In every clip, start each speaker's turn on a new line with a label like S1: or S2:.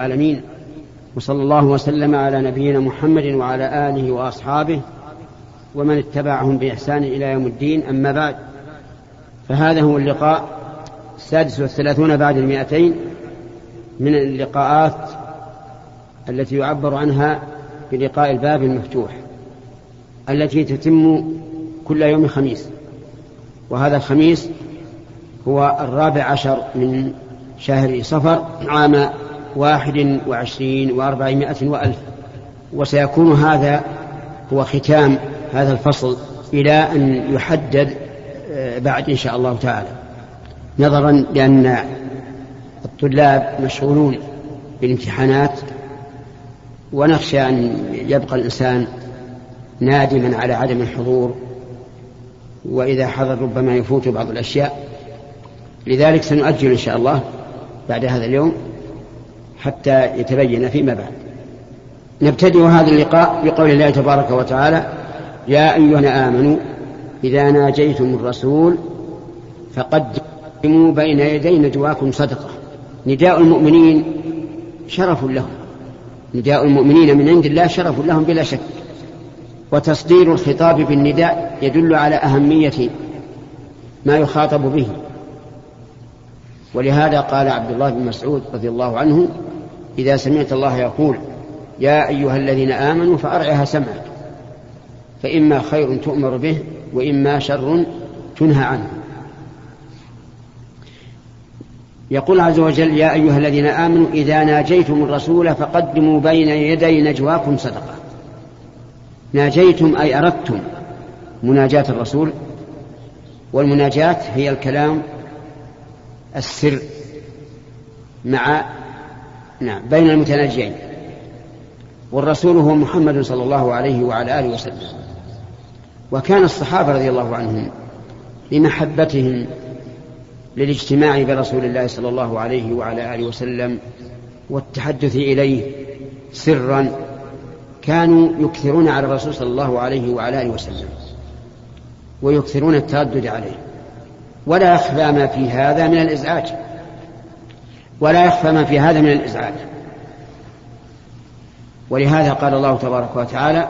S1: العالمين. وصلى الله وسلم على نبينا محمد وعلى آله وأصحابه ومن اتبعهم بإحسان إلى يوم الدين. أما بعد فهذا هو اللقاء السادس والثلاثون بعد المئتين من اللقاءات التي يعبر عنها بلقاء الباب المفتوح التي تتم كل يوم خميس. وهذا الخميس هو الرابع عشر من شهر صفر عام واحد وعشرين وأربعمائة وألف. وسيكون هذا هو ختام هذا الفصل إلى أن يحدد آه، بعد إن شاء الله تعالى. نظرا لأن الطلاب مشغولون بالامتحانات ونخشى أن يبقى الإنسان نادما على عدم الحضور وإذا حضر ربما يفوت بعض الأشياء. لذلك سنؤجل إن شاء الله بعد هذا اليوم. حتى يتبين فيما بعد. نبتدئ هذا اللقاء بقول الله تبارك وتعالى يا أيها آمنوا إذا ناجيتم الرسول فقدموا بين يدي نجواكم صدقة. نداء المؤمنين شرف لهم. نداء المؤمنين من عند الله شرف لهم بلا شك. وتصدير الخطاب بالنداء يدل على أهمية ما يخاطب به. ولهذا قال عبد الله بن مسعود رضي الله عنه إذا سمعت الله يقول يا أيها الذين آمنوا فأرعها سمعك. فإما خير تؤمر به وإما شر تنهى عنه. يقول عز وجل يا أيها الذين آمنوا إذا ناجيتم الرسول فقدموا بين يدي نجواكم صدقة. ناجيتم أي أردتم مناجاة الرسول والمناجاة هي الكلام السر مع نعم بين المتناجين والرسول هو محمد صلى الله عليه وعلى آله وسلم. وكان الصحابة رضي الله عنهم لمحبتهم للاجتماع برسول الله صلى الله عليه وعلى آله وسلم والتحدث إليه سرا كانوا يكثرون على الرسول صلى الله عليه وعلى آله وسلم ويكثرون التردد عليه. ولا يخفى ما في هذا من الإزعاج. ولا يخفى ما في هذا من الإزعاج. ولهذا قال الله تبارك وتعالى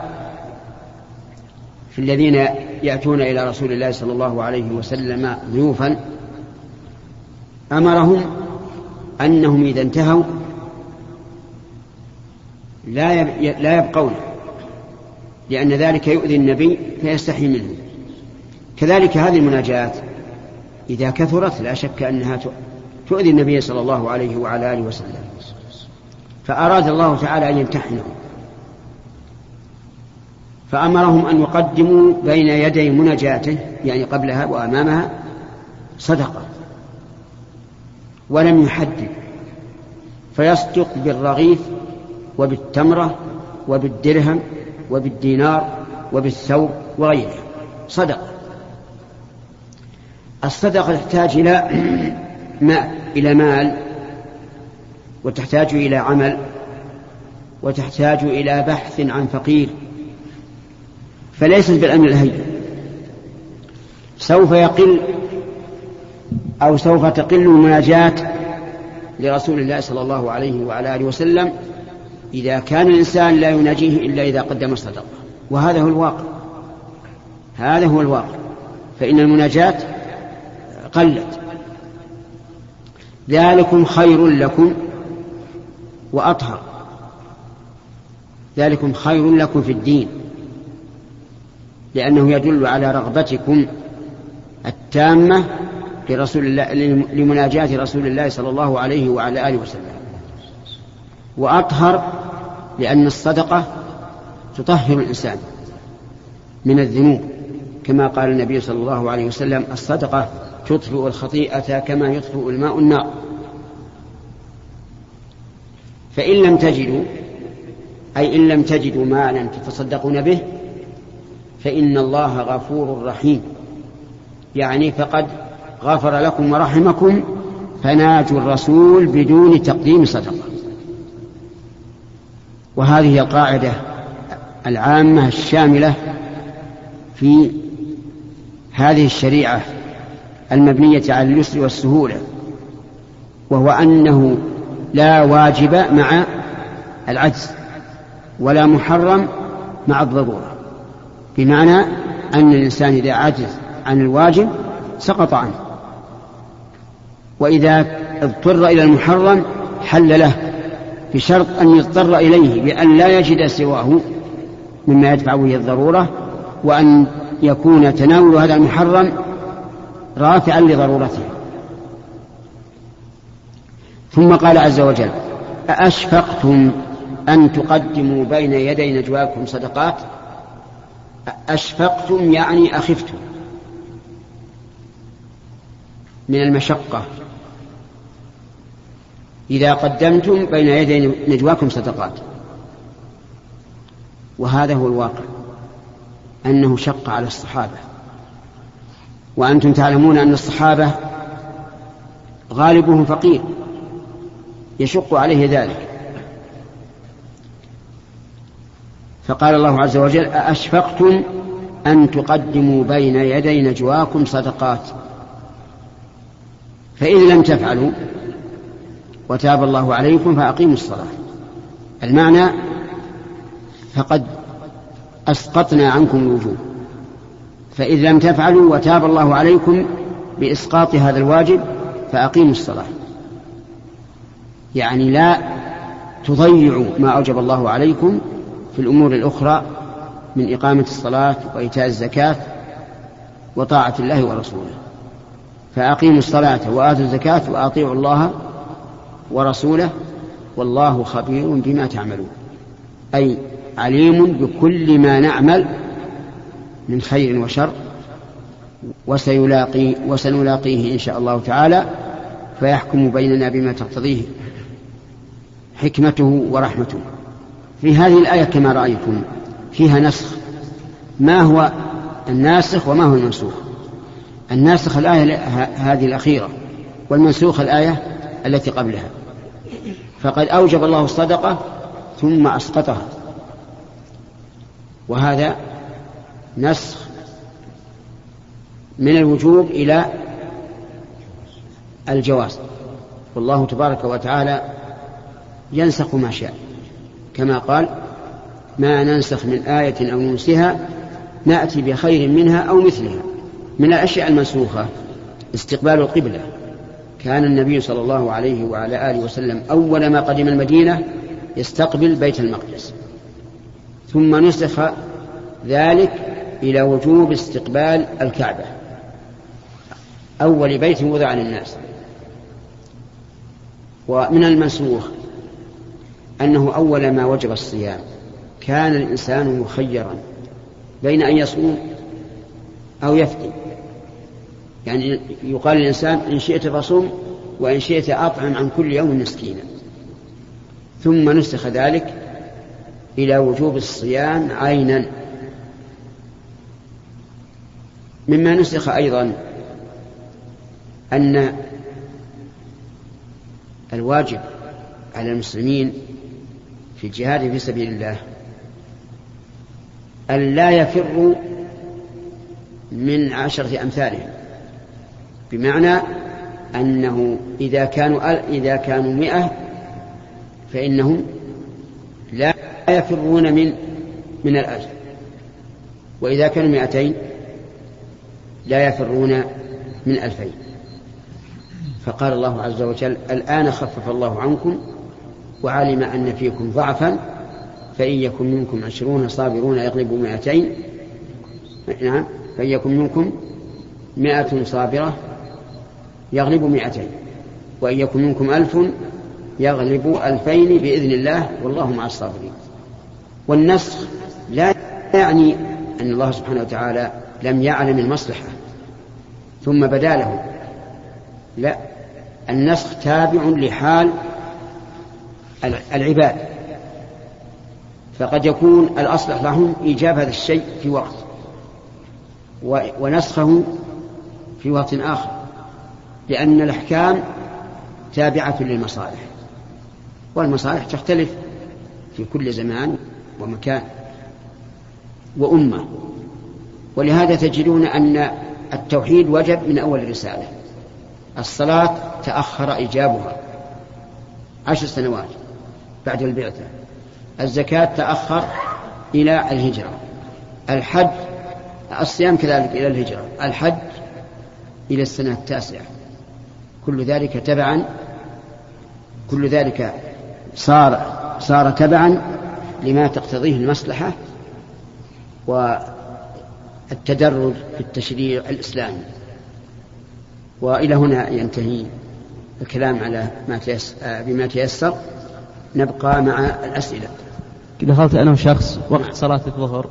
S1: في الذين يأتون إلى رسول الله صلى الله عليه وسلم ضيوفا أمرهم أنهم إذا انتهوا لا لا يبقون لأن ذلك يؤذي النبي فيستحي منه. كذلك هذه المناجاة إذا كثرت لا شك أنها تؤذي النبي صلى الله عليه وعلى آله وسلم. فأراد الله تعالى أن يمتحنهم فأمرهم أن يقدموا بين يدي مناجاته يعني قبلها وأمامها صدقة. ولم يحدد. فيصدق بالرغيف وبالتمرة وبالدرهم وبالدينار وبالثوب وغيره صدقة. الصدقة تحتاج إلى ماء. إلى مال وتحتاج إلى عمل وتحتاج إلى بحث عن فقير فليست بالأمر الهين. سوف يقل أو سوف تقل المناجاة لرسول الله صلى الله عليه وعلى آله وسلم إذا كان الإنسان لا يناجيه إلا إذا قدم الصدقة. وهذا هو الواقع. هذا هو الواقع. فإن المناجاة قلت. ذلكم خير لكم وأطهر. ذلكم خير لكم في الدين لأنه يدل على رغبتكم التامة لرسول الله لمناجاة رسول الله صلى الله عليه وعلى آله وسلم. وأطهر لأن الصدقة تطهر الإنسان من الذنوب كما قال النبي صلى الله عليه وسلم الصدقة تطفئ الخطيئة كما يطفئ الماء النار. فإن لم تجدوا أي إن لم تجدوا مالا تتصدقون به فإن الله غفور رحيم. يعني فقد غفر لكم ورحمكم فناجوا الرسول بدون تقديم صدقة. وهذه القاعدة العامة الشاملة في هذه الشريعة المبنية على اليسر والسهولة وهو أنه لا واجب مع العجز ولا محرم مع الضرورة بمعنى أن الإنسان إذا عجز عن الواجب سقط عنه وإذا اضطر إلى المحرم حل له بشرط أن يضطر إليه بأن لا يجد سواه مما يدفع به الضرورة وأن يكون تناول هذا المحرم رافعا لضرورته. ثم قال عز وجل أأشفقتم أن تقدموا بين يدي نجواكم صدقات؟ أشفقتم يعني أخفتم. من المشقة. إذا قدمتم بين يدي نجواكم صدقات. وهذا هو الواقع. أنه شق على الصحابة. وأنتم تعلمون أن الصحابة غالبهم فقير يشق عليه ذلك. فقال الله عز وجل أأشفقتم أن تقدموا بين يدي نجواكم صدقات؟ فإن لم تفعلوا وتاب الله عليكم فأقيموا الصلاة. المعنى فقد أسقطنا عنكم الوجوب فإذ لم تفعلوا وتاب الله عليكم بإسقاط هذا الواجب فأقيموا الصلاة. يعني لا تضيعوا ما أوجب الله عليكم في الأمور الأخرى من إقامة الصلاة وإيتاء الزكاة وطاعة الله ورسوله. فأقيموا الصلاة وآتوا الزكاة وأطيعوا الله ورسوله والله خبير بما تعملون. أي عليم بكل ما نعمل من خير وشر وسيلاقي وسنلاقيه إن شاء الله تعالى فيحكم بيننا بما تقتضيه حكمته ورحمته. في هذه الآية كما رأيتم فيها نسخ. ما هو الناسخ وما هو المنسوخ؟ الناسخ الآية هذه الأخيرة والمنسوخ الآية التي قبلها. فقد أوجب الله الصدقة ثم أسقطها. وهذا نسخ من الوجوب إلى الجواز. والله تبارك وتعالى ينسخ ما شاء. كما قال ما ننسخ من آية أو ننسها نأتي بخير منها أو مثلها. من الأشياء المنسوخة استقبال القبلة. كان النبي صلى الله عليه وعلى آله وسلم أول ما قدم المدينة يستقبل بيت المقدس. ثم نسخ ذلك إلى وجوب استقبال الكعبة. أول بيت وضع للناس. ومن المنسوخ أنه أول ما وجب الصيام. كان الإنسان مخيرا بين أن يصوم أو يفطر. يعني يقال للإنسان إن شئت فصوم وإن شئت أطعم عن كل يوم مسكينا. ثم نسخ ذلك إلى وجوب الصيام عينا. مما نسخ أيضا أن الواجب على المسلمين في الجهاد في سبيل الله أن لا يفروا من عشرة أمثالهم بمعنى أنه إذا كانوا إذا كانوا مئة فإنهم لا يفرون من من الأجر وإذا كانوا مئتين لا يفرون من ألفين. فقال الله عز وجل الآن خفف الله عنكم وعلم أن فيكم ضعفا فإن يكن منكم عشرون صابرون يغلبوا مئتين. نعم فإن يكن منكم مئة صابرة يغلب مئتين وإن يكن منكم ألف يغلب ألفين بإذن الله والله مع الصابرين. والنسخ لا يعني أن الله سبحانه وتعالى لم يعلم المصلحة. ثم بدا له. لا النسخ تابع لحال العباد. فقد يكون الأصلح لهم إيجاب هذا الشيء في وقت ونسخه في وقت آخر لأن الأحكام تابعة للمصالح والمصالح تختلف في كل زمان ومكان وأمة. ولهذا تجدون أن التوحيد وجب من أول الرسالة الصلاة تأخر إيجابها. عشر سنوات بعد البعثة. الزكاة تأخر إلى الهجرة. الحج الصيام كذلك إلى الهجرة. الحج إلى السنة التاسعة. كل ذلك تبعا. كل ذلك صار صار تبعا لما تقتضيه المصلحة. والتدرج في التشريع الإسلامي. وإلى هنا ينتهي الكلام على ما تيسر بما تيسر. نبقى مع الأسئلة.
S2: دخلت أنا وشخص وقت صلاة الظهر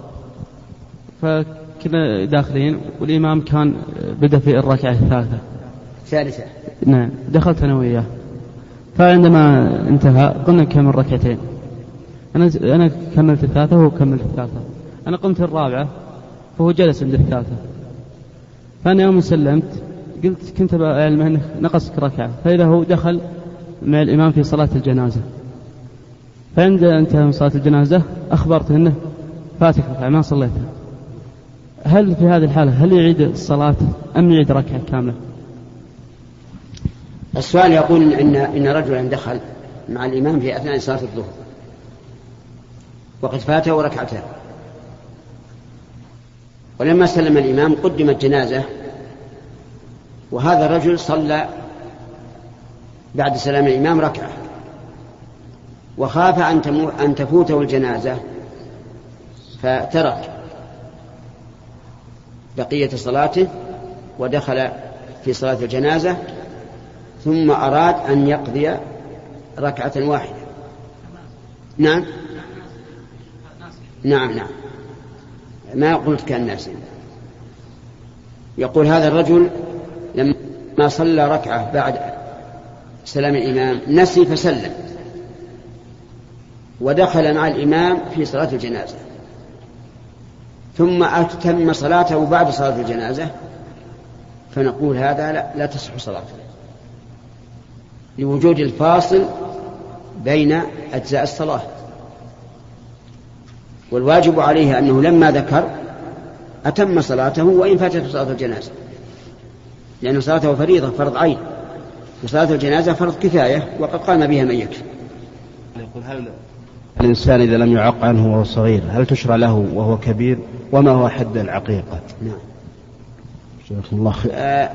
S2: فكنا داخلين والإمام كان بدأ في الركعة الثالثة.
S1: الثالثة.
S2: نعم. دخلت أنا وياه. فعندما انتهى قلنا نكمل ركعتين أنا أنا كملت الثالثة وهو كملت الثالثة. أنا قمت الرابعة. فهو جلس عند الثالثة. فأنا يوم سلمت قلت كنت أعلم أنه نقصك ركعة. فإذا هو دخل مع الإمام في صلاة الجنازة. فعند انتهى من صلاة الجنازة أخبرته أنه فاتك ركعة ما صليتها. هل في هذه الحالة هل يعيد الصلاة أم يعيد ركعة كاملة؟
S1: السؤال يقول إن إن رجلا دخل مع الإمام في أثناء صلاة الظهر وقد فاته ركعتان. ولما سلم الإمام قدمت جنازة وهذا الرجل صلى بعد سلام الإمام ركعة وخاف أن, أن تفوته الجنازة فترك بقية صلاته ودخل في صلاة الجنازة ثم أراد أن يقضي ركعة واحدة. نعم؟ نعم نعم. ما قلت كأن ناس يقول هذا الرجل لما صلى ركعة بعد سلام الإمام نسي فسلم. ودخل مع الإمام في صلاة الجنازة. ثم أتم صلاته بعد صلاة الجنازة. فنقول هذا لا, لا تصح صلاته. لوجود الفاصل بين أجزاء الصلاة. والواجب عليه أنه لما ذكر أتم صلاته وإن فاتته صلاة الجنازة. لأن صلاته فريضة فرض عين. وصلاة الجنازة فرض كفاية وقد قام بها من يكفي.
S3: يقول هل الإنسان إذا لم يعق عنه وهو صغير هل تشرع له وهو كبير؟ وما هو حد العقيقة؟
S1: نعم. جزاكم الله خير. آه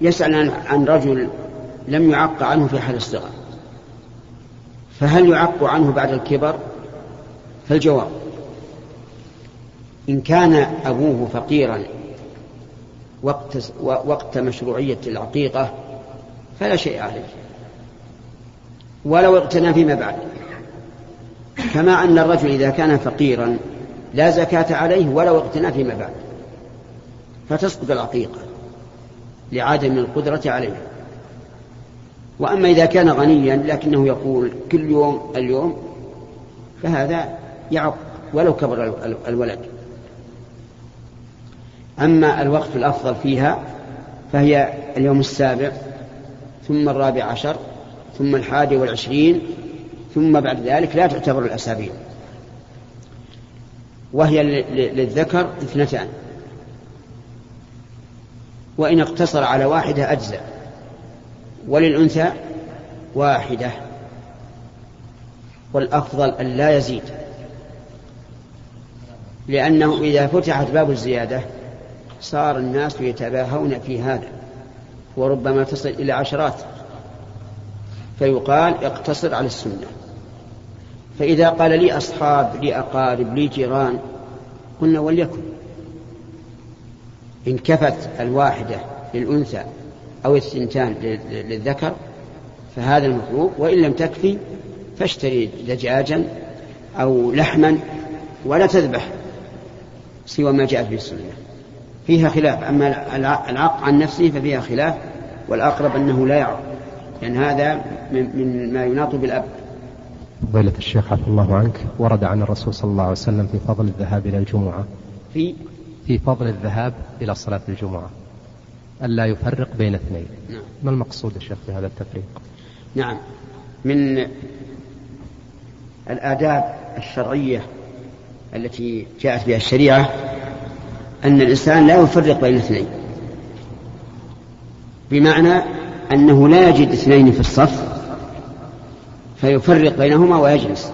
S1: يسأل عن رجل لم يعق عنه في حال الصغر فهل يعق عنه بعد الكبر؟ فالجواب إن كان أبوه فقيرا وقت, وقت مشروعية العقيقة فلا شيء عليه. ولو اغتنى فيما بعد. كما أن الرجل إذا كان فقيرا لا زكاة عليه ولو اغتنى فيما بعد. فتسقط العقيقة لعدم القدرة عليها وأما إذا كان غنيا لكنه يقول كل يوم اليوم فهذا يعق ولو كبر الولد. أما الوقت الأفضل فيها فهي اليوم السابع ثم الرابع عشر ثم الحادي والعشرين ثم بعد ذلك لا تعتبر الأسابيع. وهي للذكر اثنتان. وإن اقتصر على واحدة أجزاء وللأنثى واحدة. والأفضل أن لا يزيد. لأنه إذا فتحت باب الزيادة صار الناس يتباهون في هذا وربما تصل إلى عشرات. فيقال اقتصر على السنة. فإذا قال لي أصحاب لي أقارب لي جيران قلنا وليكن. إن كفت الواحدة للأنثى أو الثنتان للذكر فهذا المطلوب وإن لم تكفي فاشتري دجاجا أو لحما ولا تذبح. سوى ما جاء في السنة. فيها خلاف. أما العق عن نفسه ففيها خلاف والأقرب أنه لا يعق لأن هذا من ما يناط بالأب.
S3: فضيلة الشيخ عفى الله عنك ورد عن الرسول صلى الله عليه وسلم في فضل الذهاب إلى الجمعة.
S1: في؟
S3: في فضل الذهاب إلى صلاة الجمعة. ألا يفرق بين اثنين.
S1: نعم.
S3: ما المقصود يا شيخ بهذا التفريق؟
S1: نعم. من الآداب الشرعية التي جاءت بها الشريعة أن الإنسان لا يفرق بين اثنين بمعنى أنه لا يجد اثنين في الصف فيفرق بينهما ويجلس.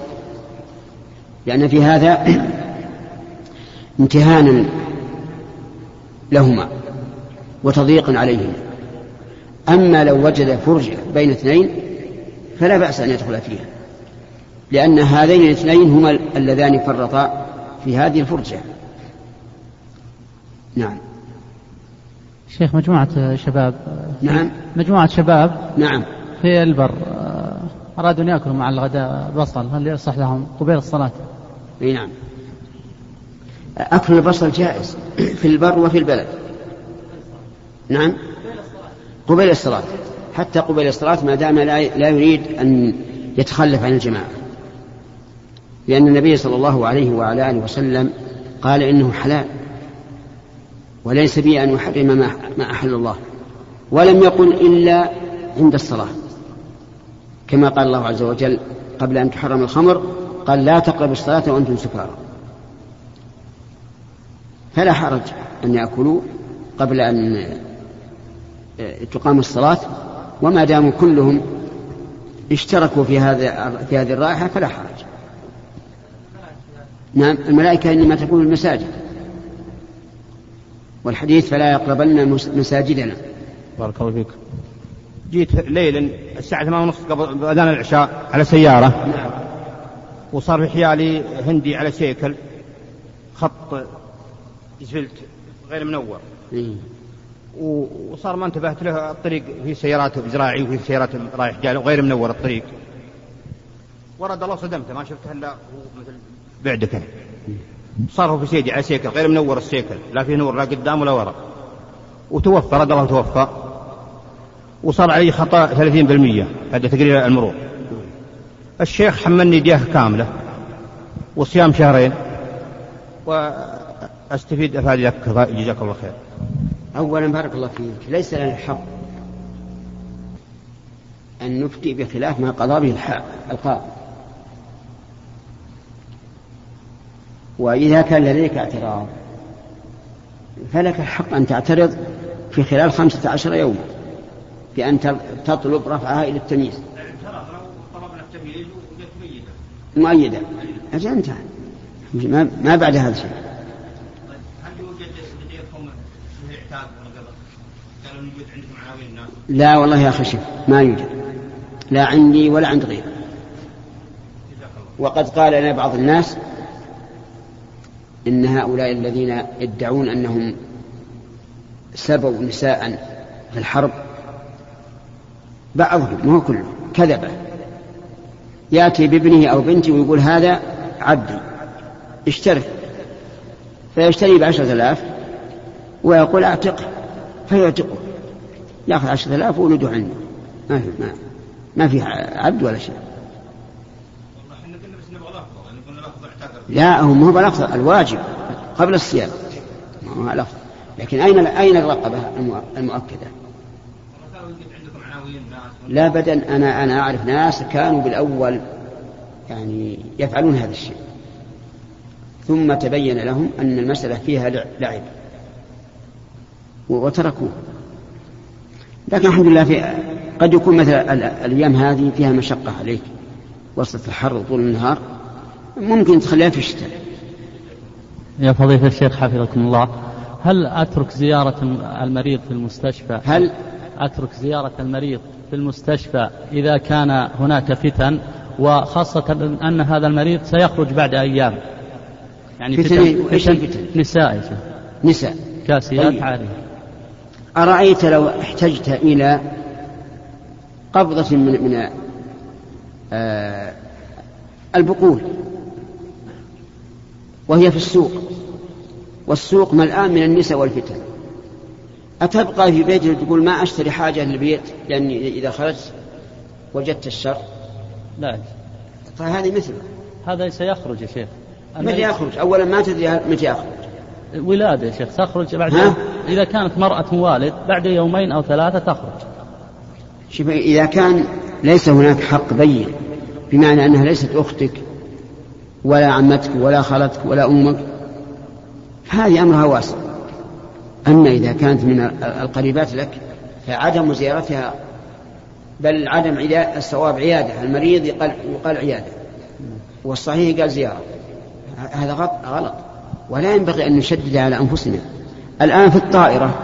S1: لأن في هذا امتهانا لهما وتضييق عليهما. أما لو وجد فرجة بين اثنين فلا بأس أن يدخل فيها لأن هذين الاثنين هما اللذان فرطا في هذه الفرجة. نعم.
S2: شيخ مجموعة شباب.
S1: نعم.
S2: مجموعة شباب
S1: نعم.
S2: في البر أرادوا أن يأكلوا مع الغداء بصل. هل يصح لهم قبيل الصلاة؟
S1: إي نعم. أكل البصل جائز في البر وفي البلد. نعم. قبيل الصلاة. حتى قبيل الصلاة ما دام لا يريد أن يتخلف عن الجماعة. لأن النبي صلى الله عليه وعلى آله وسلم قال إنه حلال وليس بي أن أحرم ما أحل الله ولم يقل إلا عند الصلاة كما قال الله عز وجل قبل أن تحرم الخمر قال لا تقربوا الصلاة وأنتم سكارى فلا حرج أن يأكلوا قبل أن تقام الصلاة وما داموا كلهم اشتركوا في هذا في هذه الرائحة فلا حرج. نعم الملائكة إنما تكون في المساجد. والحديث فلا يقربن مساجدنا.
S3: بارك الله فيك. جيت ليلا الساعة ثمانية ونصف قبل أذان العشاء على سيارة نعم. وصار في حيالي هندي على سيكل خط زفلت غير منور إيه؟ وصار ما انتبهت له الطريق في سيارات زراعي وفي سيارات رايح جاي غير منور الطريق ورد الله صدمته ما شفته إلا هو مثل بعدك. صار هو في سيدي على سيكل غير منور السيكل لا في نور لا قدام ولا ورا. وتوفى رد الله توفى. وصار علي خطأ 30% هذا تقرير المرور. الشيخ حملني دياه كاملة وصيام شهرين. وأستفيد افادي لك جزاك الله خير.
S1: أولا بارك الله فيك ليس لنا الحق أن نفتي بخلاف ما قضى به القاضي. وإذا كان لديك اعتراض فلك الحق أن تعترض في خلال خمسة عشر يوما بأن تطلب رفعها إلى التمييز. مؤيدة. أجل انتهى ما بعد هذا الشيء. لا والله يا خشب ما يوجد. لا عندي ولا عند غيري. وقد قال لنا بعض الناس إن هؤلاء الذين يدعون أنهم سبوا نساء في الحرب بعضهم ما كله كذبة يأتي بابنه أو بنته ويقول هذا عبدي اشترك. فيشتري بعشرة آلاف ويقول أعتقه فيعتقه. يأخذ عشرة آلاف وولده عنده. ما في ما, ما في عبد ولا شيء. لا هو ما هو بالأفضل الواجب قبل الصيام. ما هو الأفضل. لكن أين أين الرقبة المؤكدة؟ لا بدن أنا أنا أعرف ناس كانوا بالأول يعني يفعلون هذا الشيء. ثم تبين لهم أن المسألة فيها لعب. وتركوه. لكن الحمد لله في قد يكون مثلا الأيام هذه فيها مشقة عليك. وسط الحر طول النهار. ممكن تخليها في الشتاء.
S2: يا فضيلة الشيخ حفظكم الله. هل أترك زيارة المريض في المستشفى؟
S1: هل
S2: أترك زيارة المريض في المستشفى إذا كان هناك فتن؟ وخاصة أن هذا المريض سيخرج بعد أيام.
S1: يعني فتن, فتن, فتن؟
S2: نساء.
S1: نساء.
S2: كاسيات طيب. عارية.
S1: أرأيت لو احتجت إلى قبضة من من آه البقول؟ وهي في السوق. والسوق ملآن من النساء والفتن. أتبقى في بيتك تقول ما أشتري حاجة للبيت لأني إذا خرجت وجدت الشر؟
S2: لا.
S1: فهذه مثله.
S2: هذا سيخرج يا شيخ.
S1: متى يخرج؟ أولا ما تدري متى يخرج؟
S2: ولادة يا شيخ تخرج بعد ها؟ إذا كانت مرأة والد بعد يومين أو ثلاثة تخرج.
S1: شوف إذا كان ليس هناك حق بين بمعنى أنها ليست أختك ولا عمتك ولا خالتك ولا أمك. هذه أمرها واسع أما إذا كانت من القريبات لك فعدم زيارتها بل عدم الصواب عيادة. المريض يقال, يقال عيادة. والصحيح قال زيارة. هذا غلط. ولا ينبغي أن نشدد على أنفسنا. الآن في الطائرة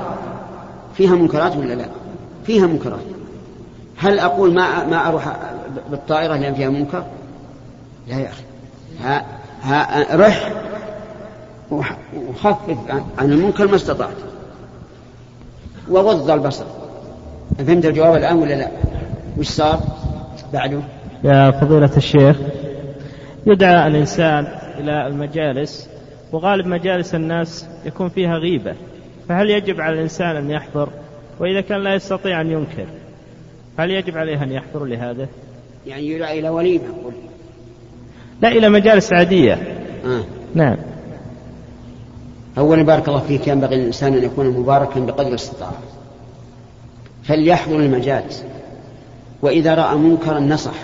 S1: فيها منكرات ولا لا؟ فيها منكرات. هل أقول ما ما أروح بالطائرة لأن فيها منكر؟ لا يا أخي. ها ها رح وخفف عن المنكر ما استطعت. وغض البصر. فهمت الجواب الآن ولا لا؟ وش صار بعده؟
S4: يا فضيلة الشيخ يدعى الإنسان إلى المجالس وغالب مجالس الناس يكون فيها غيبة. فهل يجب على الإنسان أن يحضر؟ وإذا كان لا يستطيع أن ينكر هل يجب عليه أن يحضر لهذا؟
S1: يعني يدعى إلى وليمة.
S4: لا إلى مجالس عادية.
S1: آه.
S4: نعم.
S1: أولا بارك الله فيك ينبغي الإنسان أن يكون مباركا بقدر الاستطاعة فليحضر المجالس. وإذا رأى منكرا نصح.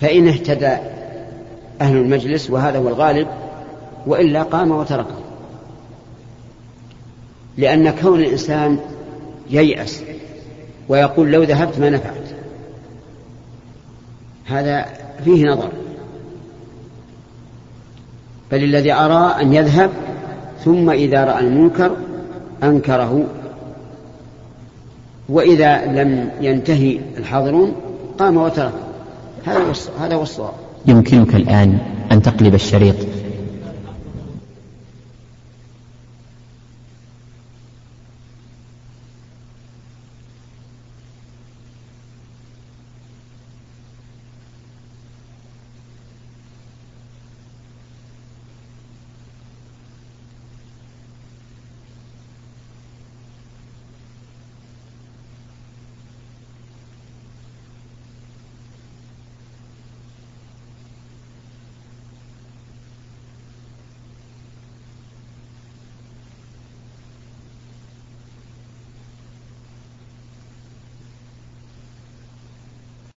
S1: فإن اهتدى أهل المجلس وهذا هو الغالب وإلا قام وتركه. لأن كون الإنسان ييأس ويقول لو ذهبت ما نفعت. هذا فيه نظر. بل الذي أرى أن يذهب ثم إذا رأى المنكر أنكره. وإذا لم ينتهي الحاضرون قام وترك. هذا هو الصواب.
S5: يمكنك الآن أن تقلب الشريط.